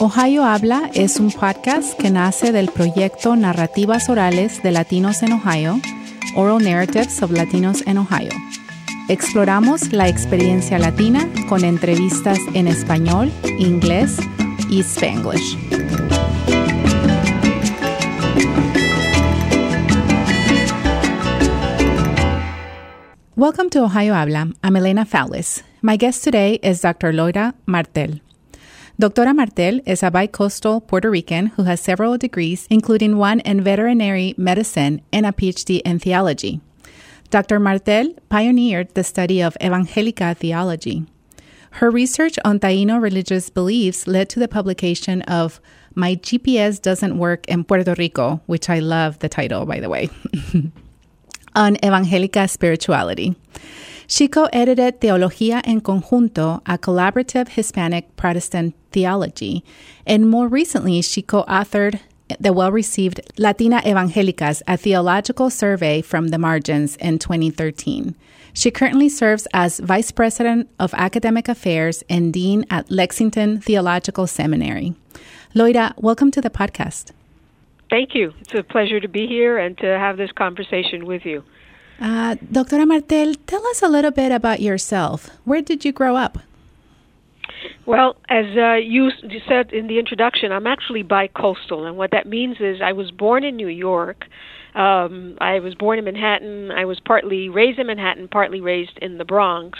Ohio Habla es un podcast que nace del proyecto Narrativas Orales de Latinos en Ohio, Oral Narratives of Latinos in Ohio. Exploramos la experiencia latina con entrevistas en español, inglés y spanglish. Welcome to Ohio Habla. I'm Elena Fowlis. My guest today is Dr. Loida Martel. Doctora Martell is a bicoastal Puerto Rican who has several degrees, including one in veterinary medicine and a PhD in theology. Dr. Martell pioneered the study of Evangelica theology. Her research on Taino religious beliefs led to the publication of My GPS Doesn't Work in Puerto Rico, which I love the title, by the way, on Evangelica spirituality. She co edited Teología en Conjunto, a collaborative Hispanic Protestant theology, and more recently, she co authored the well received Latina Evangelicas, a theological survey from the margins in 2013. She currently serves as Vice President of Academic Affairs and Dean at Lexington Theological Seminary. Loida, welcome to the podcast. Thank you. It's a pleasure to be here and to have this conversation with you. Uh, Doctora Martell, tell us a little bit about yourself. Where did you grow up? Well, as uh, you said in the introduction, I'm actually bi-coastal, and what that means is I was born in New York. Um, I was born in Manhattan. I was partly raised in Manhattan, partly raised in the Bronx,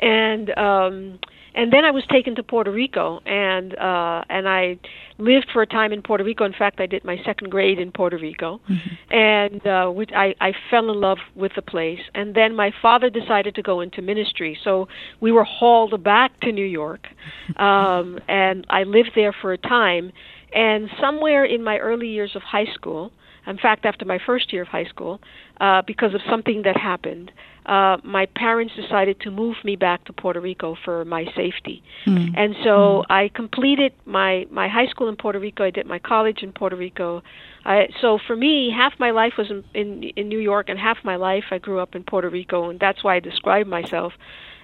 and um, and then I was taken to Puerto Rico, and uh, and I lived for a time in Puerto Rico. In fact, I did my second grade in Puerto Rico, mm-hmm. and uh, which I, I fell in love with the place. And then my father decided to go into ministry, so we were hauled back to New York, um, and I lived there for a time. And somewhere in my early years of high school, in fact, after my first year of high school, uh, because of something that happened, uh, my parents decided to move me back to Puerto Rico for my safety. Mm. And so mm. I completed my, my high school in Puerto Rico. I did my college in Puerto Rico. I, so for me, half my life was in, in, in New York, and half my life I grew up in Puerto Rico, and that's why I describe myself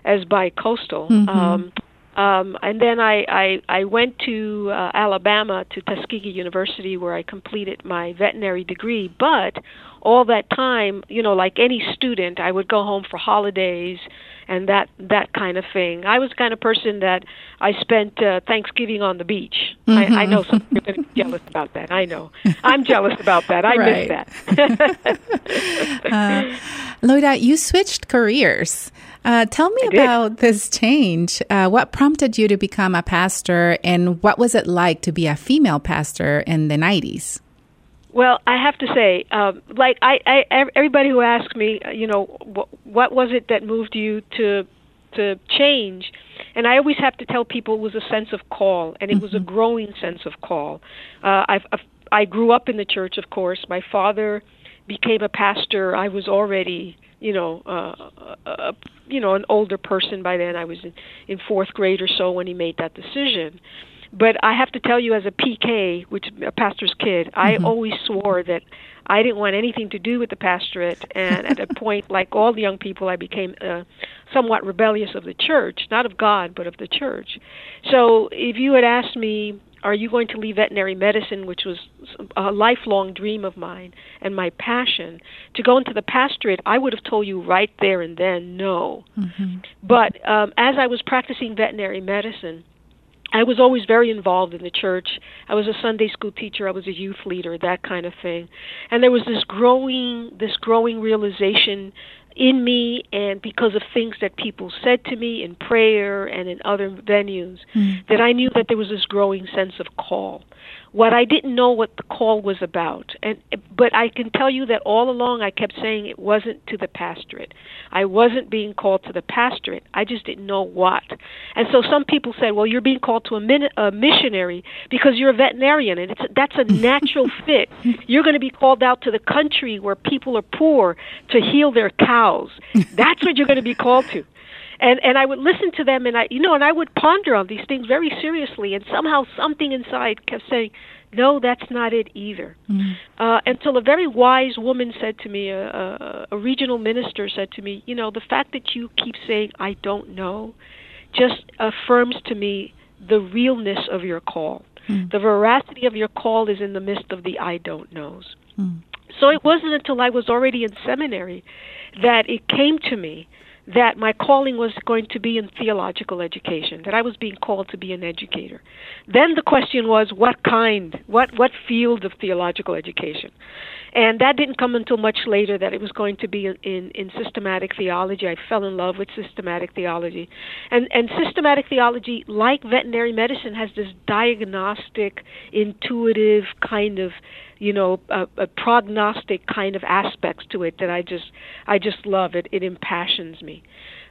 as bi-coastal. Mm-hmm. Um, um, and then I, I, I went to uh, Alabama to Tuskegee University where I completed my veterinary degree. But all that time, you know, like any student, I would go home for holidays and that that kind of thing. I was the kind of person that I spent uh, Thanksgiving on the beach. Mm-hmm. I, I know some people are going to be jealous about that. I know. I'm jealous about that. I right. miss that. uh, Loida, you switched careers. Uh, tell me about this change. Uh, what prompted you to become a pastor, and what was it like to be a female pastor in the 90s? Well, I have to say, um, like I, I, everybody who asks me, uh, you know, what, what was it that moved you to to change? And I always have to tell people it was a sense of call, and it mm-hmm. was a mm-hmm. growing sense of call. Uh, I've, I've, I grew up in the church, of course. My father became a pastor. I was already you know, uh, uh, you know, an older person by then. I was in, in fourth grade or so when he made that decision. But I have to tell you, as a PK, which a pastor's kid, mm-hmm. I always swore that I didn't want anything to do with the pastorate. And at a point, like all the young people, I became uh, somewhat rebellious of the church, not of God, but of the church. So if you had asked me are you going to leave veterinary medicine, which was a lifelong dream of mine and my passion, to go into the pastorate? I would have told you right there and then no. Mm-hmm. But um, as I was practicing veterinary medicine, I was always very involved in the church. I was a Sunday school teacher. I was a youth leader, that kind of thing. And there was this growing, this growing realization in me and because of things that people said to me in prayer and in other venues mm. that I knew that there was this growing sense of call what I didn't know what the call was about. And but I can tell you that all along I kept saying it wasn't to the pastorate. I wasn't being called to the pastorate. I just didn't know what. And so some people said, "Well, you're being called to a, min- a missionary because you're a veterinarian, and it's that's a natural fit. You're going to be called out to the country where people are poor to heal their cows. That's what you're going to be called to." And and I would listen to them, and I you know, and I would ponder on these things very seriously, and somehow something inside kept saying, "No, that's not it either." Mm-hmm. Uh, until a very wise woman said to me, a, a, a regional minister said to me, "You know, the fact that you keep saying I don't know, just affirms to me the realness of your call." Mm. The veracity of your call is in the midst of the I don't knows. Mm. So it wasn't until I was already in seminary that it came to me that my calling was going to be in theological education, that I was being called to be an educator. Then the question was, what kind, what, what field of theological education? And that didn't come until much later that it was going to be in, in, systematic theology. I fell in love with systematic theology. And, and systematic theology, like veterinary medicine, has this diagnostic, intuitive kind of you know a, a prognostic kind of aspects to it that I just I just love it. It impassions me.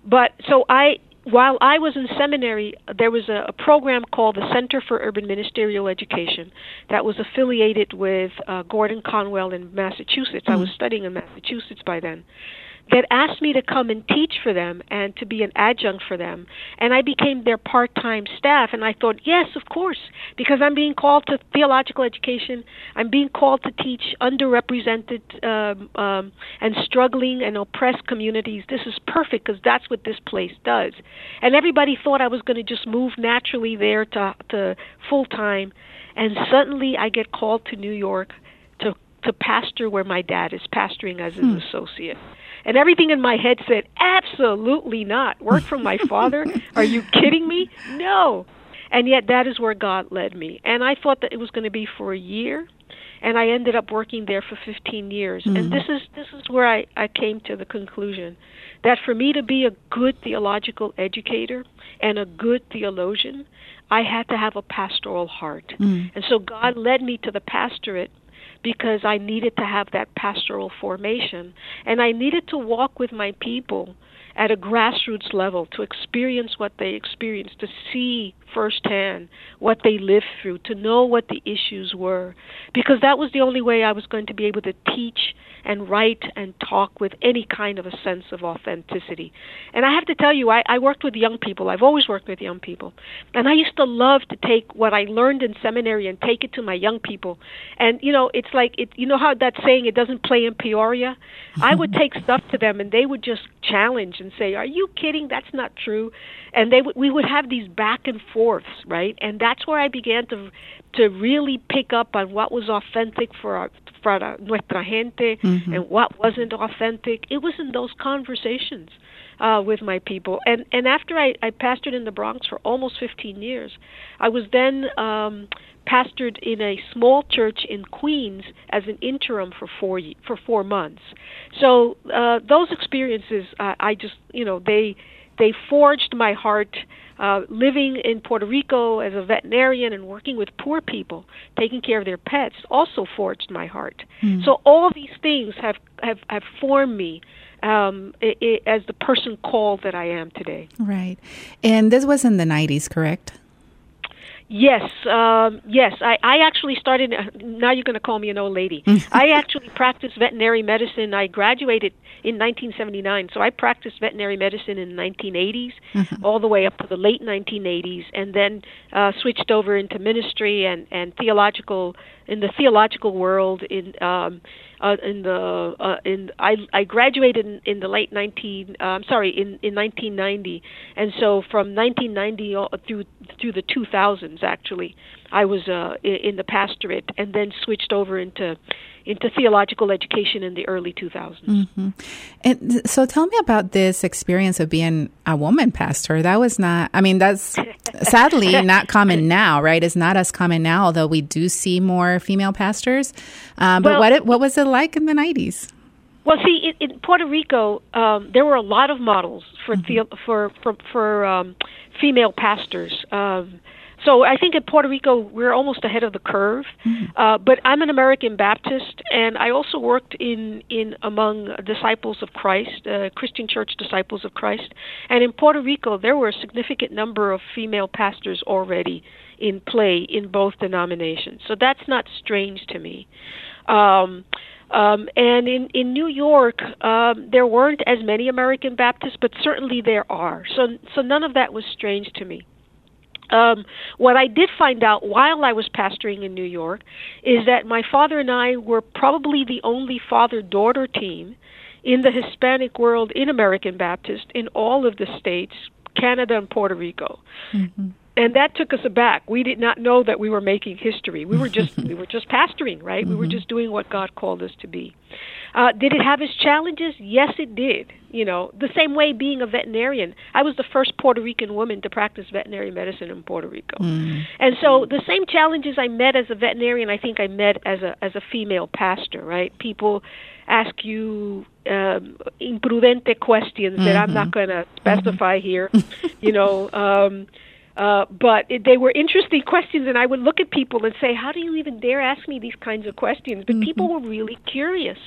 But so I while I was in seminary, there was a, a, program called the Center for Urban Ministerial Education that was affiliated with uh, Gordon Conwell in Massachusetts. Mm-hmm. I was studying in Massachusetts by then that asked me to come and teach for them and to be an adjunct for them. And I became their part time staff. And I thought, yes, of course, because I'm being called to theological education. I'm being called to teach underrepresented um, um, and struggling and oppressed communities. This is perfect because that's what this place does. And everybody thought I was going to just move naturally there to, to full time. And suddenly I get called to New York to to pastor where my dad is pastoring as his hmm. associate. And everything in my head said, absolutely not. Work for my father? Are you kidding me? No. And yet that is where God led me. And I thought that it was going to be for a year. And I ended up working there for 15 years. Mm-hmm. And this is this is where I, I came to the conclusion that for me to be a good theological educator and a good theologian, I had to have a pastoral heart. Mm. And so God led me to the pastorate because I needed to have that pastoral formation. And I needed to walk with my people at a grassroots level to experience what they experience, to see firsthand what they lived through, to know what the issues were, because that was the only way I was going to be able to teach and write and talk with any kind of a sense of authenticity. And I have to tell you, I, I worked with young people. I've always worked with young people. And I used to love to take what I learned in seminary and take it to my young people. And, you know, it's like, it, you know how that saying, it doesn't play in Peoria? I would take stuff to them and they would just challenge and say, Are you kidding? That's not true. And they w- we would have these back and forths, right? And that's where I began to to really pick up on what was authentic for our para nuestra gente mm-hmm. and what wasn't authentic. It was in those conversations uh, with my people. And and after I, I pastored in the Bronx for almost 15 years, I was then um, pastored in a small church in Queens as an interim for four for four months. So uh, those experiences, uh, I just you know they they forged my heart. Uh, living in Puerto Rico as a veterinarian and working with poor people, taking care of their pets, also forged my heart. Mm. So all these things have have, have formed me um, it, it, as the person called that I am today. Right, and this was in the '90s, correct? Yes, um, yes. I, I actually started. Uh, now you're going to call me an old lady. I actually practiced veterinary medicine. I graduated in 1979, so I practiced veterinary medicine in the 1980s, mm-hmm. all the way up to the late 1980s, and then uh, switched over into ministry and and theological in the theological world in um, uh, in the uh, in I I graduated in, in the late 19 uh, I'm sorry in in 1990 and so from 1990 through through the 2000s actually I was uh, in the pastorate and then switched over into into theological education in the early 2000s. Mm-hmm. And so tell me about this experience of being a woman pastor. That was not, I mean, that's sadly not common now, right? It's not as common now, although we do see more female pastors. Um, but well, what, what was it like in the 90s? Well, see, in, in Puerto Rico, um, there were a lot of models for mm-hmm. the, for for, for um, female pastors. Um, so I think in Puerto Rico we're almost ahead of the curve. Mm-hmm. Uh, but I'm an American Baptist, and I also worked in in among disciples of Christ, uh, Christian Church disciples of Christ. And in Puerto Rico, there were a significant number of female pastors already in play in both denominations. So that's not strange to me. Um, um, and in, in New York, um, there weren't as many American Baptists, but certainly there are. So, so none of that was strange to me. Um, what I did find out while I was pastoring in New York is that my father and I were probably the only father daughter team in the Hispanic world in American Baptist in all of the states, Canada and Puerto Rico. Mm-hmm. and that took us aback. We did not know that we were making history. We were just we were just pastoring, right? Mm-hmm. We were mm-hmm. just doing what God called us to be. Uh, did it have its challenges? Yes, it did. You know, the same way being a veterinarian. I was the first Puerto Rican woman to practice veterinary medicine in Puerto Rico, mm. and so the same challenges I met as a veterinarian, I think I met as a as a female pastor. Right? People ask you um, imprudente questions mm-hmm. that I'm not mm-hmm. going to specify mm-hmm. here. you know. Um, uh, but it, they were interesting questions, and I would look at people and say, "How do you even dare ask me these kinds of questions?" But mm-hmm. people were really curious.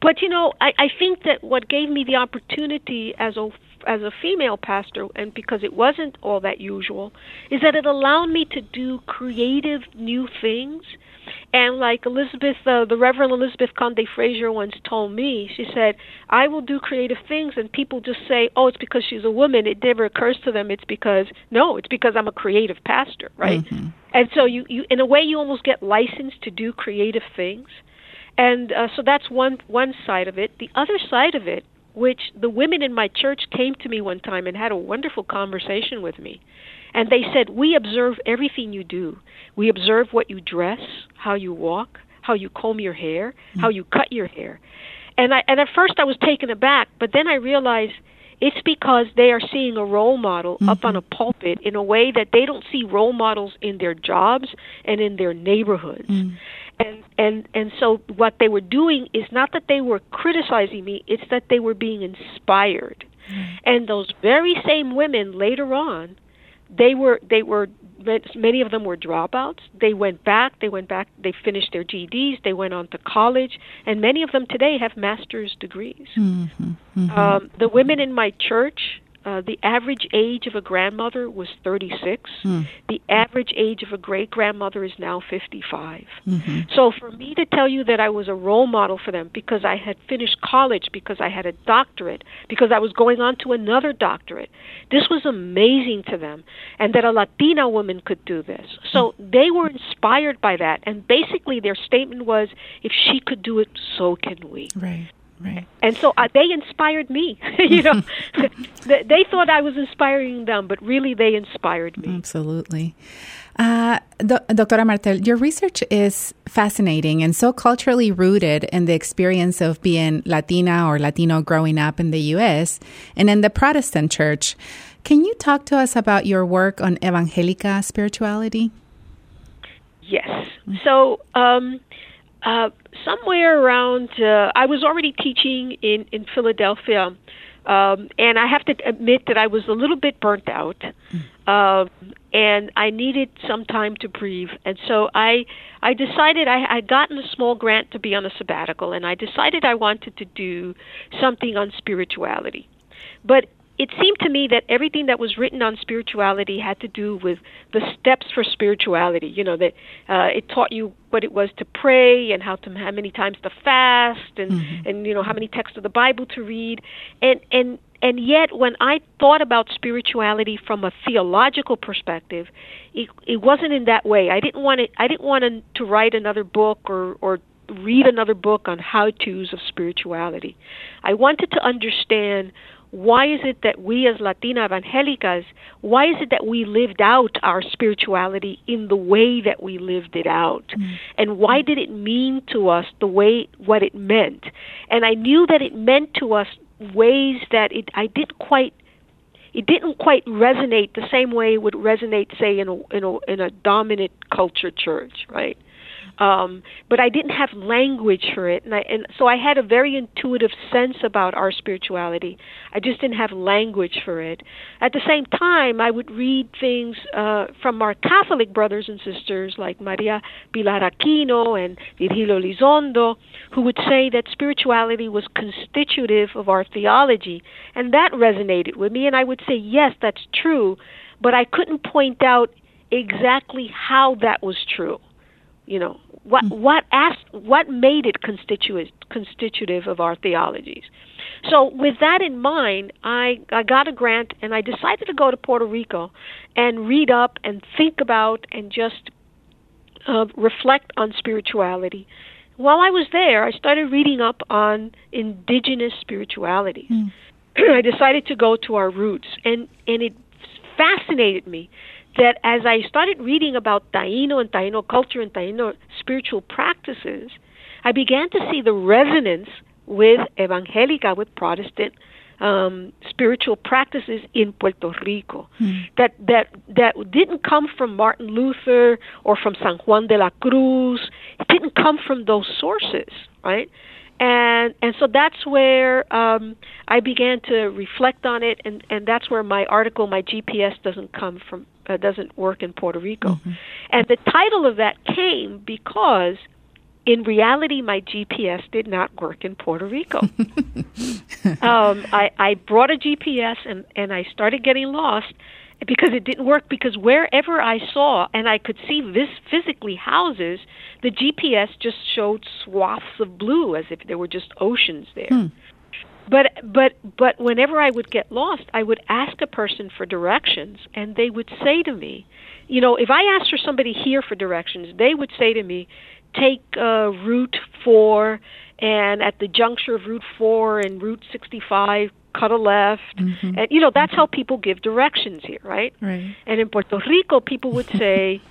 But you know, I, I think that what gave me the opportunity as a as a female pastor, and because it wasn't all that usual, is that it allowed me to do creative new things and like Elizabeth, uh, the Reverend Elizabeth Conde Frazier once told me, she said, I will do creative things, and people just say, oh, it's because she's a woman. It never occurs to them it's because, no, it's because I'm a creative pastor, right? Mm-hmm. And so you, you, in a way, you almost get licensed to do creative things. And uh, so that's one, one side of it. The other side of it, which the women in my church came to me one time and had a wonderful conversation with me. And they said, We observe everything you do. We observe what you dress, how you walk, how you comb your hair, mm-hmm. how you cut your hair. And I and at first I was taken aback, but then I realized it's because they are seeing a role model mm-hmm. up on a pulpit in a way that they don't see role models in their jobs and in their neighborhoods. Mm. And and and so what they were doing is not that they were criticizing me, it's that they were being inspired. Mm. And those very same women later on they were they were many of them were dropouts. They went back. They went back. They finished their GEDs. They went on to college, and many of them today have master's degrees. Mm-hmm, mm-hmm. Um, the women in my church uh, the average age of a grandmother was 36. Mm. The average age of a great grandmother is now 55. Mm-hmm. So for me to tell you that I was a role model for them because I had finished college, because I had a doctorate, because I was going on to another doctorate, this was amazing to them. And that a Latina woman could do this. So mm. they were inspired by that. And basically their statement was if she could do it, so can we. Right. Right. And so uh, they inspired me. you know, they thought I was inspiring them, but really they inspired me. Absolutely. Uh, Do- Doctora Martell, your research is fascinating and so culturally rooted in the experience of being Latina or Latino growing up in the U.S. and in the Protestant church. Can you talk to us about your work on Evangelica spirituality? Yes. So, um, uh, somewhere around, uh, I was already teaching in, in Philadelphia, um, and I have to admit that I was a little bit burnt out, uh, and I needed some time to breathe. And so I, I decided I had gotten a small grant to be on a sabbatical, and I decided I wanted to do something on spirituality. But it seemed to me that everything that was written on spirituality had to do with the steps for spirituality. You know that uh, it taught you what it was to pray and how to how many times to fast and mm-hmm. and you know how many texts of the Bible to read and and and yet when I thought about spirituality from a theological perspective, it it wasn't in that way. I didn't want it. I didn't want to, to write another book or or read another book on how to's of spirituality. I wanted to understand why is it that we as Latina evangelicas, why is it that we lived out our spirituality in the way that we lived it out? Mm-hmm. And why did it mean to us the way what it meant? And I knew that it meant to us ways that it I didn't quite it didn't quite resonate the same way it would resonate, say, in a in a in a dominant culture church, right? Um, but I didn't have language for it, and I and so I had a very intuitive sense about our spirituality. I just didn't have language for it. At the same time, I would read things uh, from our Catholic brothers and sisters like Maria Pilar Aquino and Virgilio Elizondo, who would say that spirituality was constitutive of our theology, and that resonated with me. And I would say, yes, that's true, but I couldn't point out exactly how that was true you know what mm. what asked what made it constitutive constitutive of our theologies so with that in mind i i got a grant and i decided to go to puerto rico and read up and think about and just uh, reflect on spirituality while i was there i started reading up on indigenous spirituality mm. i decided to go to our roots and and it fascinated me that as I started reading about Taino and Taino culture and Taino spiritual practices, I began to see the resonance with Evangelica, with Protestant um, spiritual practices in Puerto Rico hmm. that that that didn't come from Martin Luther or from San Juan de la Cruz. It didn't come from those sources, right? And and so that's where um, I began to reflect on it, and and that's where my article, my GPS, doesn't come from, uh, doesn't work in Puerto Rico. Mm-hmm. And the title of that came because in reality, my GPS did not work in Puerto Rico. um, I, I brought a GPS and, and I started getting lost because it didn't work. Because wherever I saw and I could see this physically houses, the GPS just showed swaths of blue as if there were just oceans there. Hmm. But but but whenever I would get lost, I would ask a person for directions, and they would say to me, you know, if I asked for somebody here for directions, they would say to me, take uh, Route 4 and at the juncture of Route 4 and Route 65, cut a left. Mm-hmm. And, you know, that's mm-hmm. how people give directions here, right? Right. And in Puerto Rico, people would say,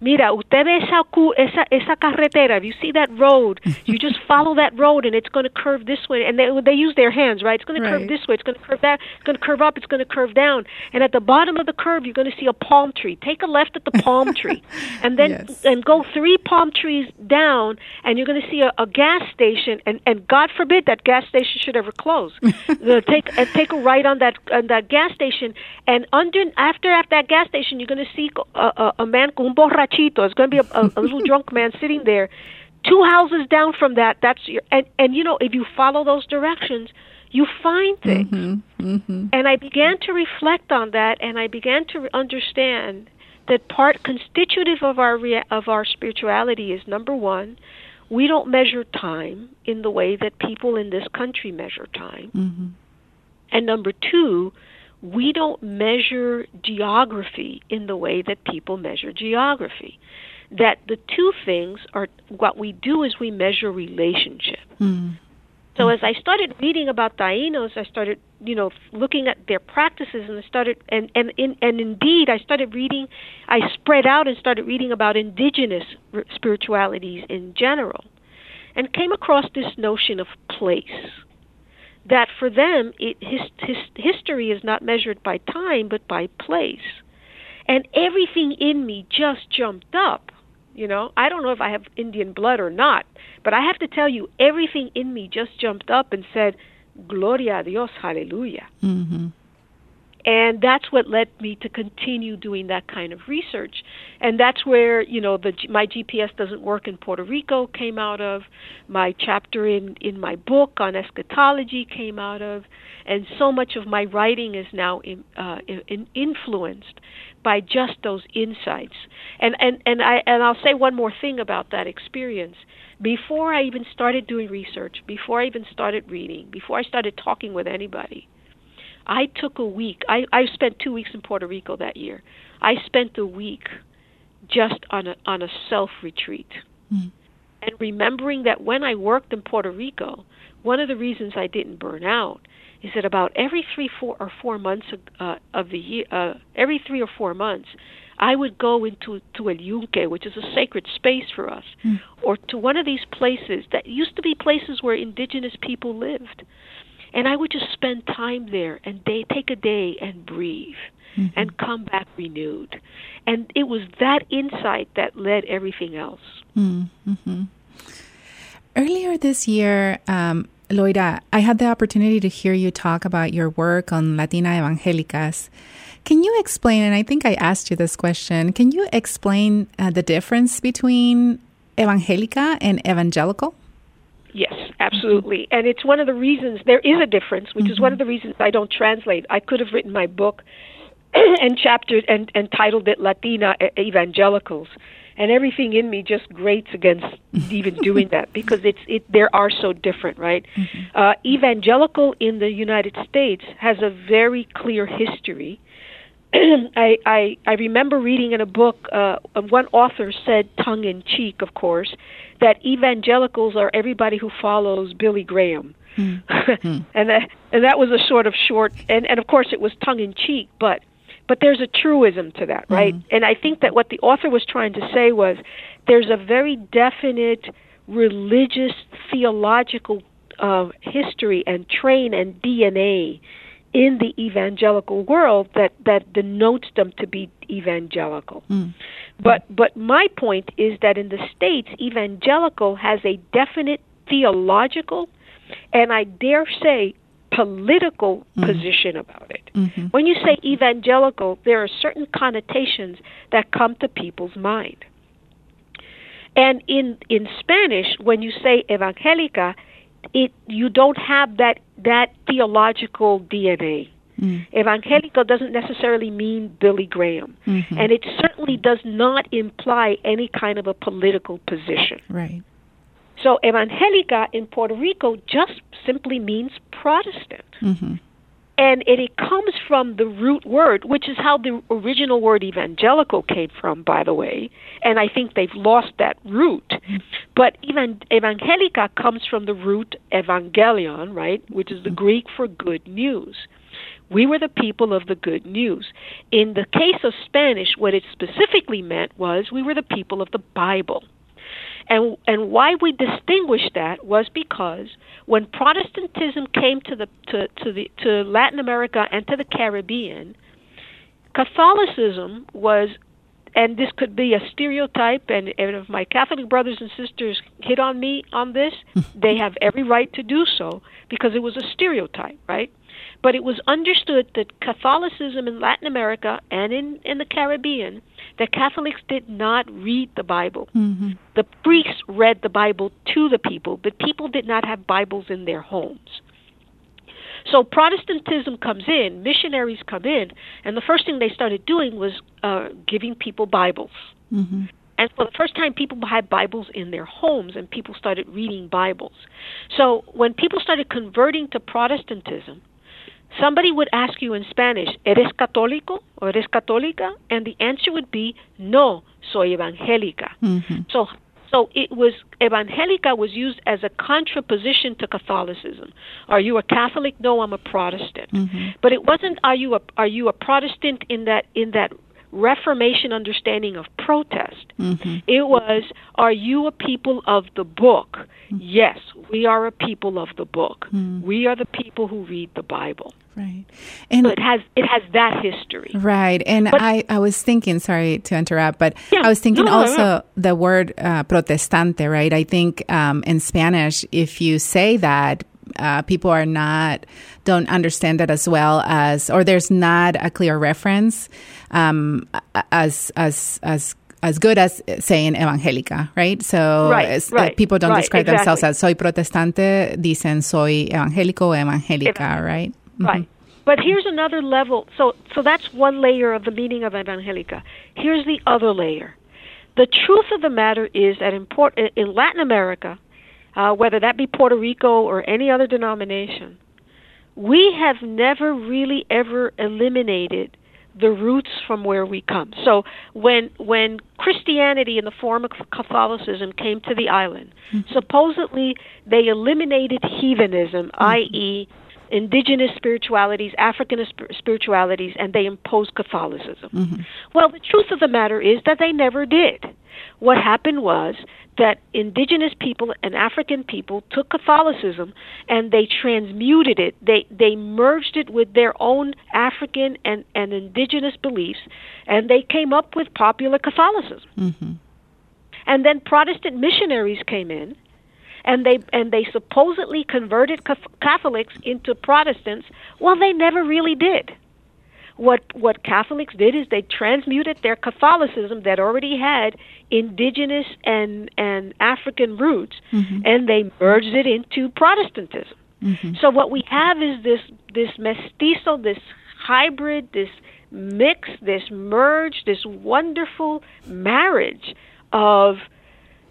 Mira, usted ve esa, esa, esa carretera. If you see that road, you just follow that road, and it's going to curve this way. And they they use their hands, right? It's going to curve this way. It's going to curve that. It's going to curve up. It's going to curve down. And at the bottom of the curve, you're going to see a palm tree. Take a left at the palm tree, and then yes. and go three palm trees down, and you're going to see a, a gas station. And and God forbid that gas station should ever close. uh, take uh, take a right on that on that gas station, and under after after that gas station, you're going to see a, a, a man con un borracho borrachito. It's going to be a, a, a little drunk man sitting there. Two houses down from that, that's your and and you know if you follow those directions, you find things. Mm-hmm, mm-hmm. And I began to reflect on that, and I began to understand that part constitutive of our rea- of our spirituality is number one, we don't measure time in the way that people in this country measure time, mm-hmm. and number two, we don't measure geography in the way that people measure geography. That the two things are what we do is we measure relationship. Mm. So as I started reading about Tainos, I started, you know, looking at their practices, and I started, and and in, and indeed, I started reading. I spread out and started reading about indigenous spiritualities in general, and came across this notion of place that for them it, his, his, history is not measured by time but by place. And everything in me just jumped up you know? I don't know if i have indian blood or not but i have to tell you everything in me just jumped up and said gloria a dios hallelujah. Mm-hmm. And that's what led me to continue doing that kind of research. And that's where, you know, the my GPS doesn't work in Puerto Rico came out of, my chapter in in my book on eschatology came out of, and so much of my writing is now in, uh, in, influenced by just those insights. And and and I and I'll say one more thing about that experience. Before I even started doing research, before I even started reading, before I started talking with anybody, I took a week. I, I spent two weeks in Puerto Rico that year. I spent a week just on a on a self retreat. Mm. And remembering that when I worked in Puerto Rico, one of the reasons I didn't burn out is that about every three, four, or four months of, uh, of the year, uh, every three or four months, I would go into to El Yunque, which is a sacred space for us, mm. or to one of these places that used to be places where indigenous people lived. And I would just spend time there and day, take a day and breathe mm-hmm. and come back renewed. And it was that insight that led everything else. Mm-hmm. Earlier this year, um, Loida, I had the opportunity to hear you talk about your work on Latina Evangelicas. Can you explain, and I think I asked you this question, can you explain uh, the difference between evangelica and evangelical? Yes, absolutely. And it's one of the reasons there is a difference, which mm-hmm. is one of the reasons I don't translate. I could have written my book and chaptered and, and titled it Latina Evangelicals. And everything in me just grates against even doing that because it's it there are so different, right? Mm-hmm. Uh, evangelical in the United States has a very clear history. I, I I remember reading in a book uh, one author said tongue in cheek, of course, that evangelicals are everybody who follows Billy Graham. Mm. and that and that was a sort of short and and of course it was tongue in cheek, but but there's a truism to that, right? Mm-hmm. And I think that what the author was trying to say was there's a very definite religious theological uh, history and train and DNA in the evangelical world that that denotes them to be evangelical. Mm. But but my point is that in the states evangelical has a definite theological and I dare say political position about it. Mm-hmm. When you say evangelical, there are certain connotations that come to people's mind. And in in Spanish, when you say evangelica, it you don't have that that theological DNA. Mm. Evangelical doesn't necessarily mean Billy Graham, Mhm. and it certainly does not imply any kind of a political position. Right. So evangelica in Puerto Rico just simply means Protestant. Mm-hmm. And it, it comes from the root word, which is how the original word evangelical came from, by the way. And I think they've lost that root. But even evangelica comes from the root evangelion, right, which is the Greek for good news. We were the people of the good news. In the case of Spanish, what it specifically meant was we were the people of the Bible. And and why we distinguished that was because when Protestantism came to the to, to the to Latin America and to the Caribbean, Catholicism was and this could be a stereotype and, and if my Catholic brothers and sisters hit on me on this, they have every right to do so because it was a stereotype, right? But it was understood that Catholicism in Latin America and in, in the Caribbean, that Catholics did not read the Bible. Mm-hmm. The priests read the Bible to the people, but people did not have Bibles in their homes. So Protestantism comes in, missionaries come in, and the first thing they started doing was uh, giving people Bibles. Mm-hmm. And for the first time, people had Bibles in their homes, and people started reading Bibles. So when people started converting to Protestantism, somebody would ask you in Spanish, ¿Eres católico or eres católica? And the answer would be, No, soy evangélica. Mm-hmm. So, so it was evangelica was used as a contraposition to Catholicism. Are you a Catholic? No, I'm a Protestant. Mhm. But it wasn't are you a are you a Protestant in that in that Reformation understanding of protest. Mm-hmm. It was are you a people of the book? Yes, we are a people of the book. Mm. We are the people who read the Bible. Right. And So it has it has that history. Right. And But- I, I was thinking, sorry to interrupt, but Yeah. I was thinking No, also no. the word uh, protestante, right? I think um, in Spanish, if you say that, uh, people are not, don't understand it as well as, or there's not a clear reference um, as, as, as, as good as saying evangélica, right? So Right, uh, right, people don't right, describe themselves as soy protestante, dicen soy evangélico o evangélica, Evan- right? Mm-hmm. Right. But here's another level. So so that's one layer of the meaning of evangelica. Here's the other layer. The truth of the matter is that in, Port, in Latin America, uh, whether that be Puerto Rico or any other denomination, we have never really ever eliminated the roots from where we come. So when when Christianity in the form of Catholicism came to the island, mm-hmm. supposedly they eliminated heathenism, mm-hmm. i.e., indigenous spiritualities, African spiritualities, and they imposed Catholicism. Well, the truth of the matter is that they never did. What happened was that indigenous people and African people took Catholicism and they transmuted it. They they merged it with their own African and, and indigenous beliefs and they came up with popular Catholicism. Mm-hmm. And then Protestant missionaries came in and they and they supposedly converted Catholics into Protestants. Well, they never really did. What what Catholics did is they transmuted their Catholicism that already had indigenous and and African roots, mm-hmm. and they merged it into Protestantism. Mm-hmm. So what we have is this this mestizo, this hybrid, this mix, this merge, this wonderful marriage of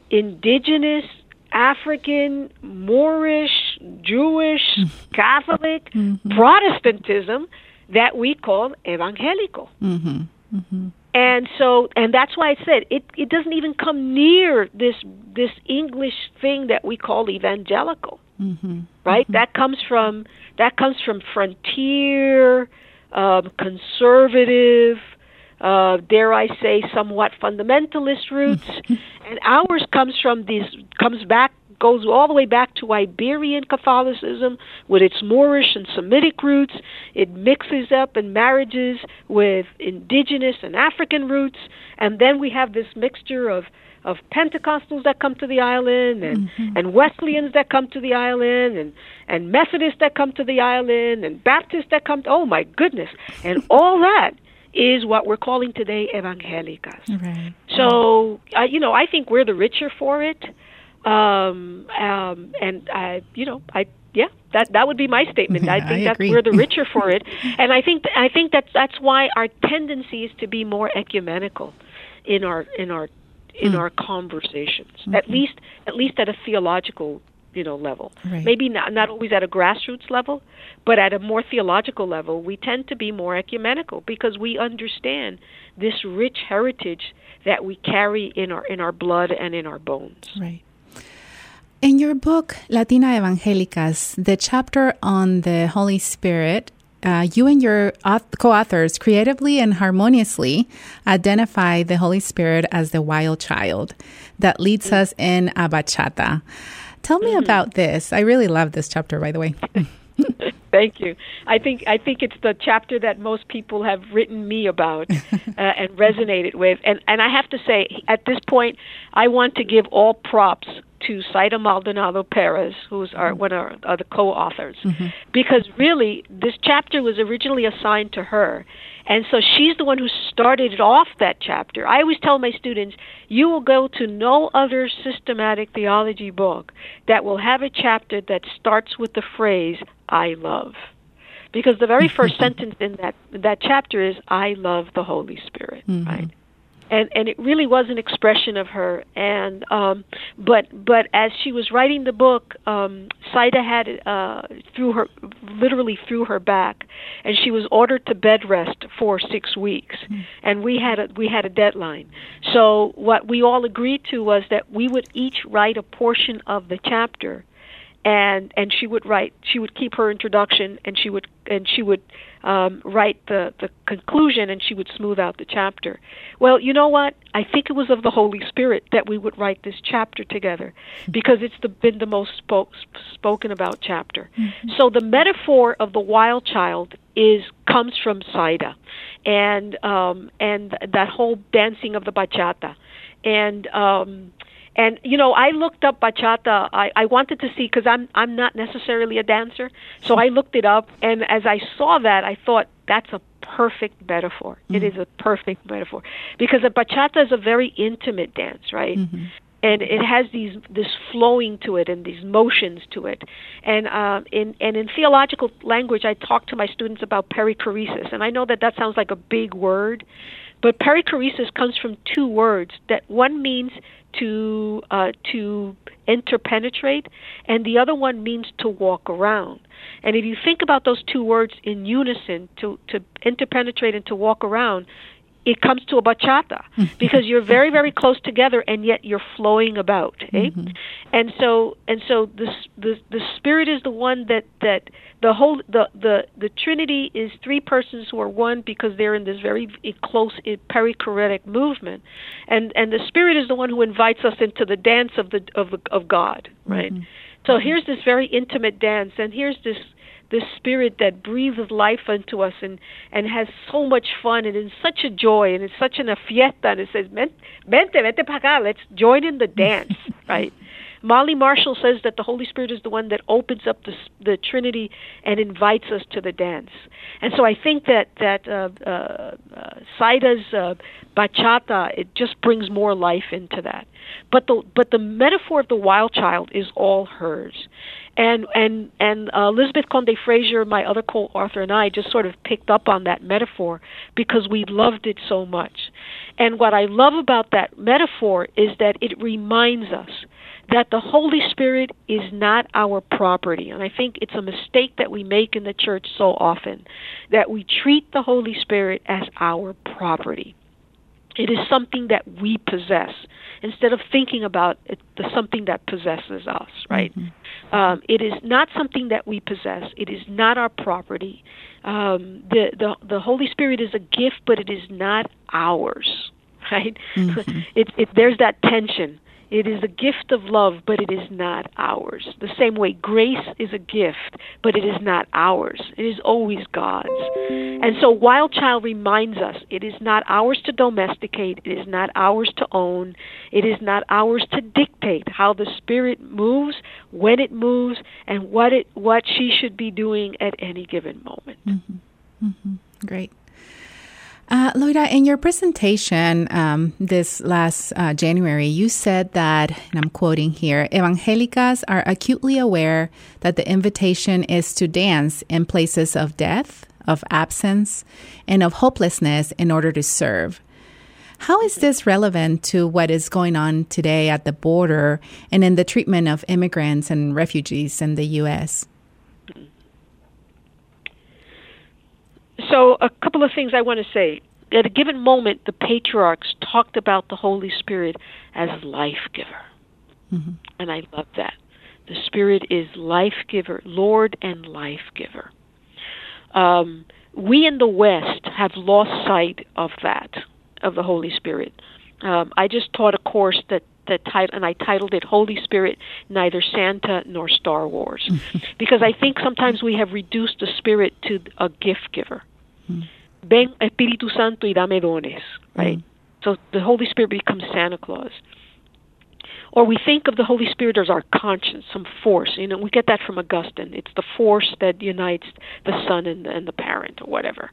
indigenous, African, Moorish, Jewish, Catholic, Protestantism that we call evangelical. Mm-hmm. And so, and that's why I said it. It doesn't even come near this this English thing that we call evangelical, Mm-hmm. right? That comes from that comes from frontier um, conservative, uh, dare I say, somewhat fundamentalist roots, and ours comes from these comes back goes all the way back to Iberian Catholicism with its Moorish and Semitic roots. It mixes up and marriages with indigenous and African roots, and then we have this mixture of of Pentecostals that come to the island and mm-hmm. and Wesleyans that come to the island and and Methodists that come to the island and Baptists that come to, oh my goodness and all that is what we're calling today evangelicas. Right. So, uh, you know, I think we're the richer for it. Um, um, and I, you know, I, yeah, that that would be my statement. Yeah, I think I that we're the richer for it, and I think I think that's that's why our tendency is to be more ecumenical in our in our in Mm. our conversations. Mm-hmm. At least at least at a theological you know level. Right. Maybe not not always at a grassroots level, but at a more theological level, we tend to be more ecumenical because we understand this rich heritage that we carry in our in our blood and in our bones. Right. In your book, Latina Evangelicas, the chapter on the Holy Spirit, uh, you and your co authors creatively and harmoniously identify the Holy Spirit as the wild child that leads us in a bachata. Tell me about this. I really love this chapter, by the way. Thank you. I think I think it's the chapter that most people have written me about uh, and resonated with. And and I have to say, at this point, I want to give all props to Zaida Maldonado Perez, who's our one of our, uh, the co-authors, because really this chapter was originally assigned to her, and so she's the one who started off that chapter. I always tell my students, you will go to no other systematic theology book that will have a chapter that starts with the phrase "I love." Because the very first sentence in that that chapter is "I love the Holy Spirit," right? And and it really was an expression of her. And um but but as she was writing the book um Zaida had uh through her literally through her back and she was ordered to bed rest for 6 weeks. And we had a we had a deadline. So what we all agreed to was that we would each write a portion of the chapter and and she would write she would keep her introduction and she would and she would um, write the the conclusion and she would smooth out the chapter. Well, you know what? I think it was of the Holy Spirit that we would write this chapter together because it's the, been the most spoke, spoken about chapter. So the metaphor of the wild child is comes from Zaida, and um, and that whole dancing of the bachata, and um, and you know, I looked up bachata. I, I wanted to see because I'm I'm not necessarily a dancer, so I looked it up. And as I saw that, I thought that's a perfect metaphor. It is a perfect metaphor because a bachata is a very intimate dance, right? And it has these this flowing to it and these motions to it, and um, in and in theological language, I talk to my students about perichoresis, and I know that that sounds like a big word, but perichoresis comes from two words that one means to uh, to interpenetrate, and the other one means to walk around. And if you think about those two words in unison, to to interpenetrate and to walk around, it comes to a bachata mm-hmm. because you're very very close together and yet you're flowing about eh? Mm-hmm. and so and so the the the spirit is the one that that the whole the the the trinity is three persons who are one because they're in this very eh, close eh, perichoretic movement. And and the spirit is the one who invites us into the dance of the of the, of god right? Mm-hmm. So here's this very intimate dance and here's this this spirit that breathes life into us and and has so much fun and is such a joy and it's such an a fiesta and it says "Ven- vente vente para acá let's join in the dance right Molly Marshall says that the Holy Spirit is the one that opens up the the Trinity and invites us to the dance, and so I think that that uh, uh, uh, Zaida's uh, bachata it just brings more life into that. But the but the metaphor of the wild child is all hers, and and and uh, Elizabeth Conde Frazier, my other co-author, and I just sort of picked up on that metaphor because we loved it so much. And what I love about that metaphor is that it reminds us that the Holy Spirit is not our property. And I think it's a mistake that we make in the church so often that we treat the Holy Spirit as our property. It is something that we possess instead of thinking about it, the something that possesses us, right? Um, it is not something that we possess. It is not our property. Um, the, the the Holy Spirit is a gift, but it is not ours. Right? Mm-hmm. it, it, there's that tension. It is a gift of love, but it is not ours. The same way grace is a gift, but it is not ours. It is always God's. And so Wild Child reminds us it is not ours to domesticate, it is not ours to own, it is not ours to dictate how the Spirit moves, when it moves, and what it what she should be doing at any given moment. Mm-hmm. Mm-hmm. Great. Uh, Loida, in your presentation um, this last uh, January, you said that, and I'm quoting here, evangelicas are acutely aware that the invitation is to dance in places of death, of absence, and of hopelessness in order to serve. How is this relevant to what is going on today at the border and in the treatment of immigrants and refugees in the U.S.? So, a couple of things I want to say. At a given moment, the patriarchs talked about the Holy Spirit as life giver. Mm-hmm. And I love that. The Spirit is life giver, Lord and life giver. Um, we in the West have lost sight of that, of the Holy Spirit. Um, I just taught a course that that title, and I titled it "Holy Spirit, Neither Santa nor Star Wars," because I think sometimes we have reduced the Spirit to a gift giver. Mm. Ven Espíritu Santo y dame dones, right? Mm. So the Holy Spirit becomes Santa Claus. Or we think of the Holy Spirit as our conscience, some force. You know, we get that from Augustine. It's the force that unites the Son and the, and the parent, or whatever.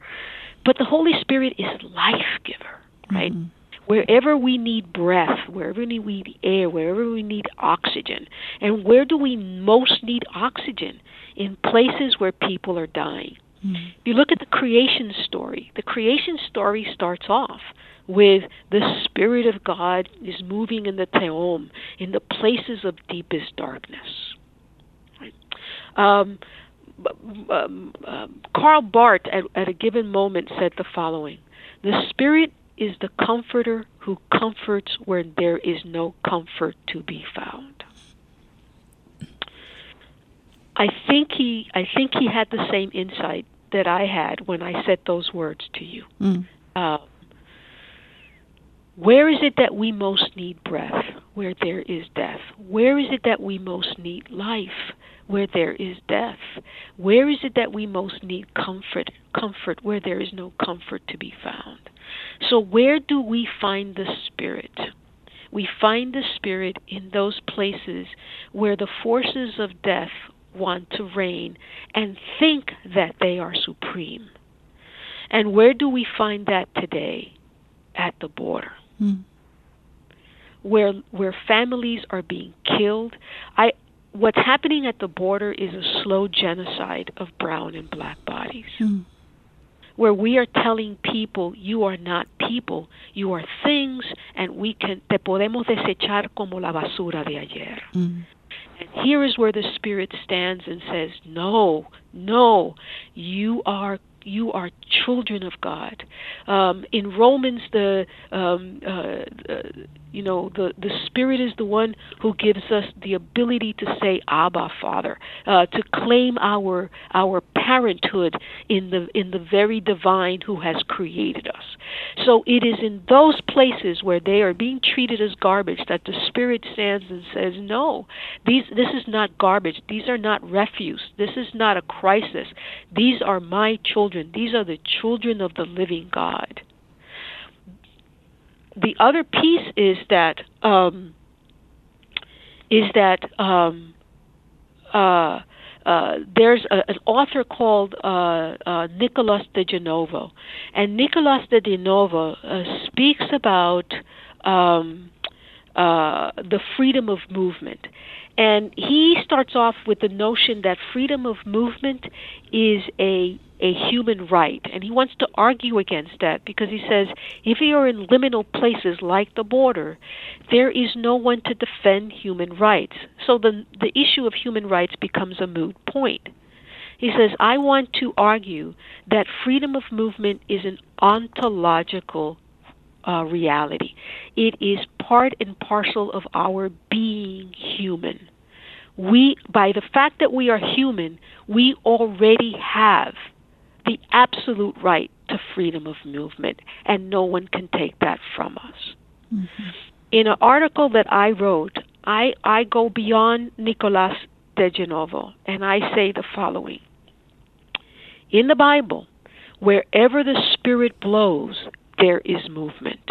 But the Holy Spirit is life giver, right? Mm-hmm wherever we need breath, wherever we need air, wherever we need oxygen. And where do we most need oxygen? In places where people are dying. Mm-hmm. If you look at the creation story, the creation story starts off with the Spirit of God is moving in the Tehom, in the places of deepest darkness. Um, um, um, Karl Barth, at, at a given moment, said the following The Spirit is the comforter who comforts where there is no comfort to be found. I think he I think he had the same insight that I had when I said those words to you. Mm. Uh, where is it that we most need breath? Where there is death. Where is it that we most need life? Where there is death. Where is it that we most need comfort? Comfort where there is no comfort to be found. So, where do we find the Spirit? We find the Spirit in those places where the forces of death want to reign and think that they are supreme. And where do we find that today? At the border. Mm. Where where families are being killed. I what's happening at the border is a slow genocide of brown and black bodies. Mm where we are telling people you are not people, you are things, and we can te podemos desechar como la basura de ayer. Mm. And here is where the Spirit stands and says, No, no, you are you are children of God. Um, in Romans, the um, uh, you know the the Spirit is the one who gives us the ability to say Abba, Father, uh, to claim our our parenthood in the in the very divine who has created us. So it is in those places where they are being treated as garbage that the Spirit stands and says, No, these this is not garbage. These are not refuse. This is not a crisis. These are my children. These are the children of the living God. The other piece is that um, is that um, uh, uh, there's a, an author called uh, uh, Nicholas de Genova, and Nicholas de Genova uh, speaks about um, uh, the freedom of movement. And he starts off with the notion that freedom of movement is a a human right. And he wants to argue against that because he says if you're in liminal places like the border, there is no one to defend human rights. So the, the issue of human rights becomes a moot point. He says, I want to argue that freedom of movement is an ontological uh, reality. It is part and parcel of our being human. we by the fact that we are human, we already have the absolute right to freedom of movement, and no one can take that from us. Mm-hmm. In an article that I wrote, I, I go beyond Nicolas de Genova, and I say the following In the Bible, wherever the Spirit blows, there is movement.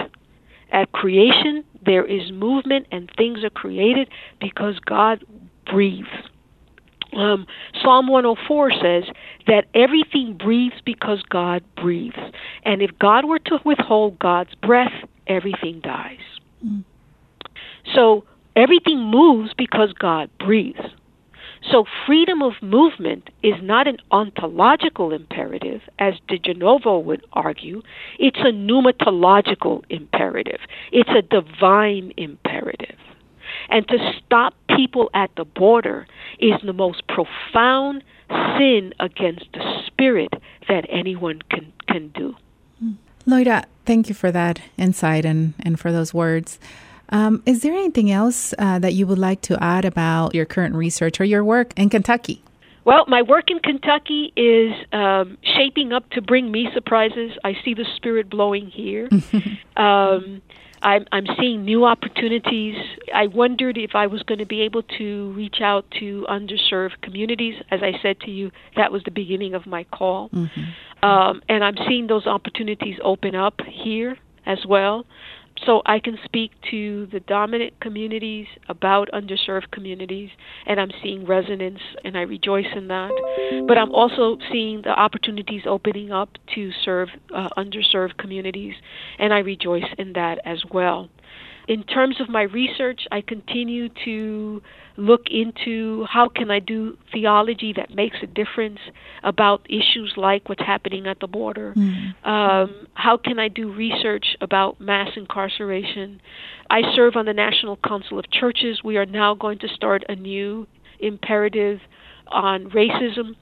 At creation, there is movement and things are created because God breathes. Um, Psalm 104 says that everything breathes because God breathes. And if God were to withhold God's breath, everything dies. Mm. So everything moves because God breathes. So freedom of movement is not an ontological imperative, as De Genova would argue. It's a pneumatological imperative. It's a divine imperative. And to stop people at the border is the most profound sin against the spirit that anyone can, can do. Hmm. Loida, thank you for that insight and, and for those words. Um, is there anything else uh, that you would like to add about your current research or your work in Kentucky? Well, my work in Kentucky is um, shaping up to bring me surprises. I see the spirit blowing here. um, I'm, I'm seeing new opportunities. I wondered if I was going to be able to reach out to underserved communities. As I said to you, that was the beginning of my call. Mm-hmm. Um, and I'm seeing those opportunities open up here as well so I can speak to the dominant communities about underserved communities, and I'm seeing resonance, and I rejoice in that. But I'm also seeing the opportunities opening up to serve uh, underserved communities, and I rejoice in that as well. In terms of my research, I continue to look into how can I do theology that makes a difference about issues like what's happening at the border. Mm-hmm. Um, how can I do research about mass incarceration? I serve on the National Council of Churches. We are now going to start a new imperative on racism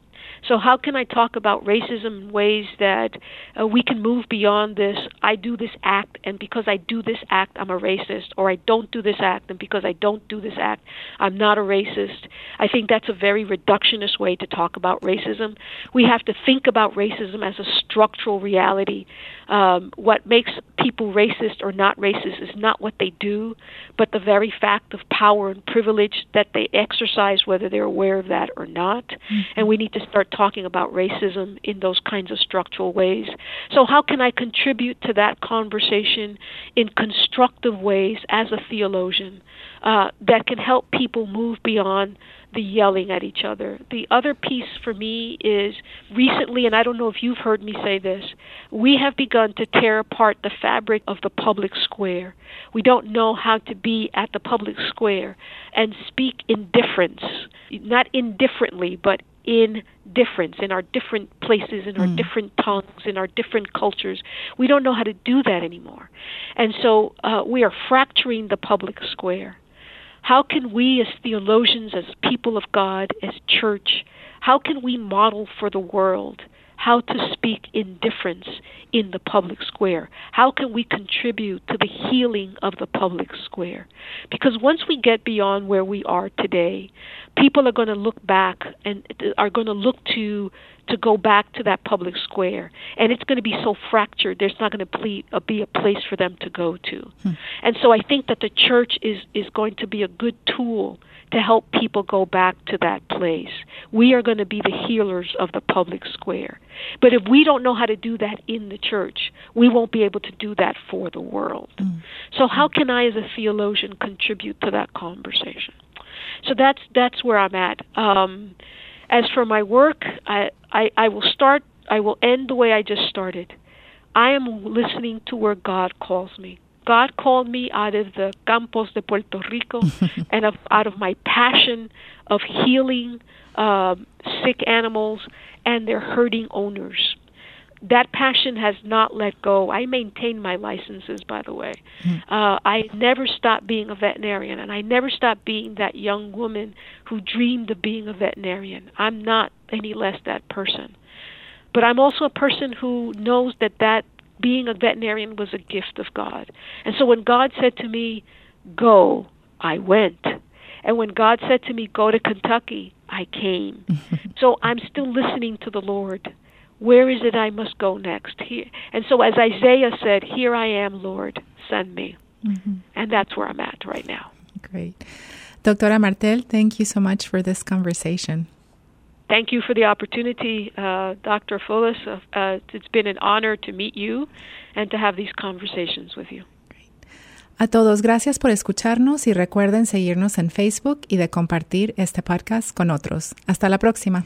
so, how can I talk about racism in ways that uh, we can move beyond this? I do this act, and because I do this act, I'm a racist, or I don't do this act, and because I don't do this act, I'm not a racist. I think that's a very reductionist way to talk about racism. We have to think about racism as a structural reality. Um, what makes people racist or not racist is not what they do, but the very fact of power and privilege that they exercise, whether they're aware of that or not. Mm-hmm. And we need to start talking about racism in those kinds of structural ways. So, how can I contribute to that conversation in constructive ways as a theologian uh, that can help people move beyond the yelling at each other. The other piece for me is recently, and I don't know if you've heard me say this, we have begun to tear apart the fabric of the public square. We don't know how to be at the public square and speak in difference, not indifferently, but in difference, in our different places, in our mm. different tongues, in our different cultures. We don't know how to do that anymore. And so uh, we are fracturing the public square. How can we, as theologians, as people of God, as church, how can we model for the world how to speak in difference in the public square? How can we contribute to the healing of the public square? Because once we get beyond where we are today, people are going to look back and are going to look to to go back to that public square and it's going to be so fractured there's not going to be a, be a place for them to go to hmm. and so i think that the church is is going to be a good tool to help people go back to that place we are going to be the healers of the public square but if we don't know how to do that in the church we won't be able to do that for the world hmm. so how can i as a theologian contribute to that conversation so that's that's where i'm at um as for my work, I, I, I will start, I will end the way I just started. I am listening to where God calls me. God called me out of the campos de Puerto Rico and of, out of my passion of healing um, sick animals and their hurting owners that passion has not let go. I maintain my licenses, by the way. Mm. Uh, I never stopped being a veterinarian, and I never stopped being that young woman who dreamed of being a veterinarian. I'm not any less that person. But I'm also a person who knows that that being a veterinarian was a gift of God. And so when God said to me, Go, I went. And when God said to me, Go to Kentucky, I came. so I'm still listening to the Lord. Where is it I must go next? Here. And so, as Isaiah said, Here I am, Lord, send me. Mm-hmm. And that's where I'm at right now. Great. Doctora Martell, thank you so much for this conversation. Thank you for the opportunity, uh, Dr. Foulis. Uh, uh, it's been an honor to meet you and to have these conversations with you. A todos, gracias por escucharnos y recuerden seguirnos en Facebook y de compartir este podcast con otros. Hasta la próxima.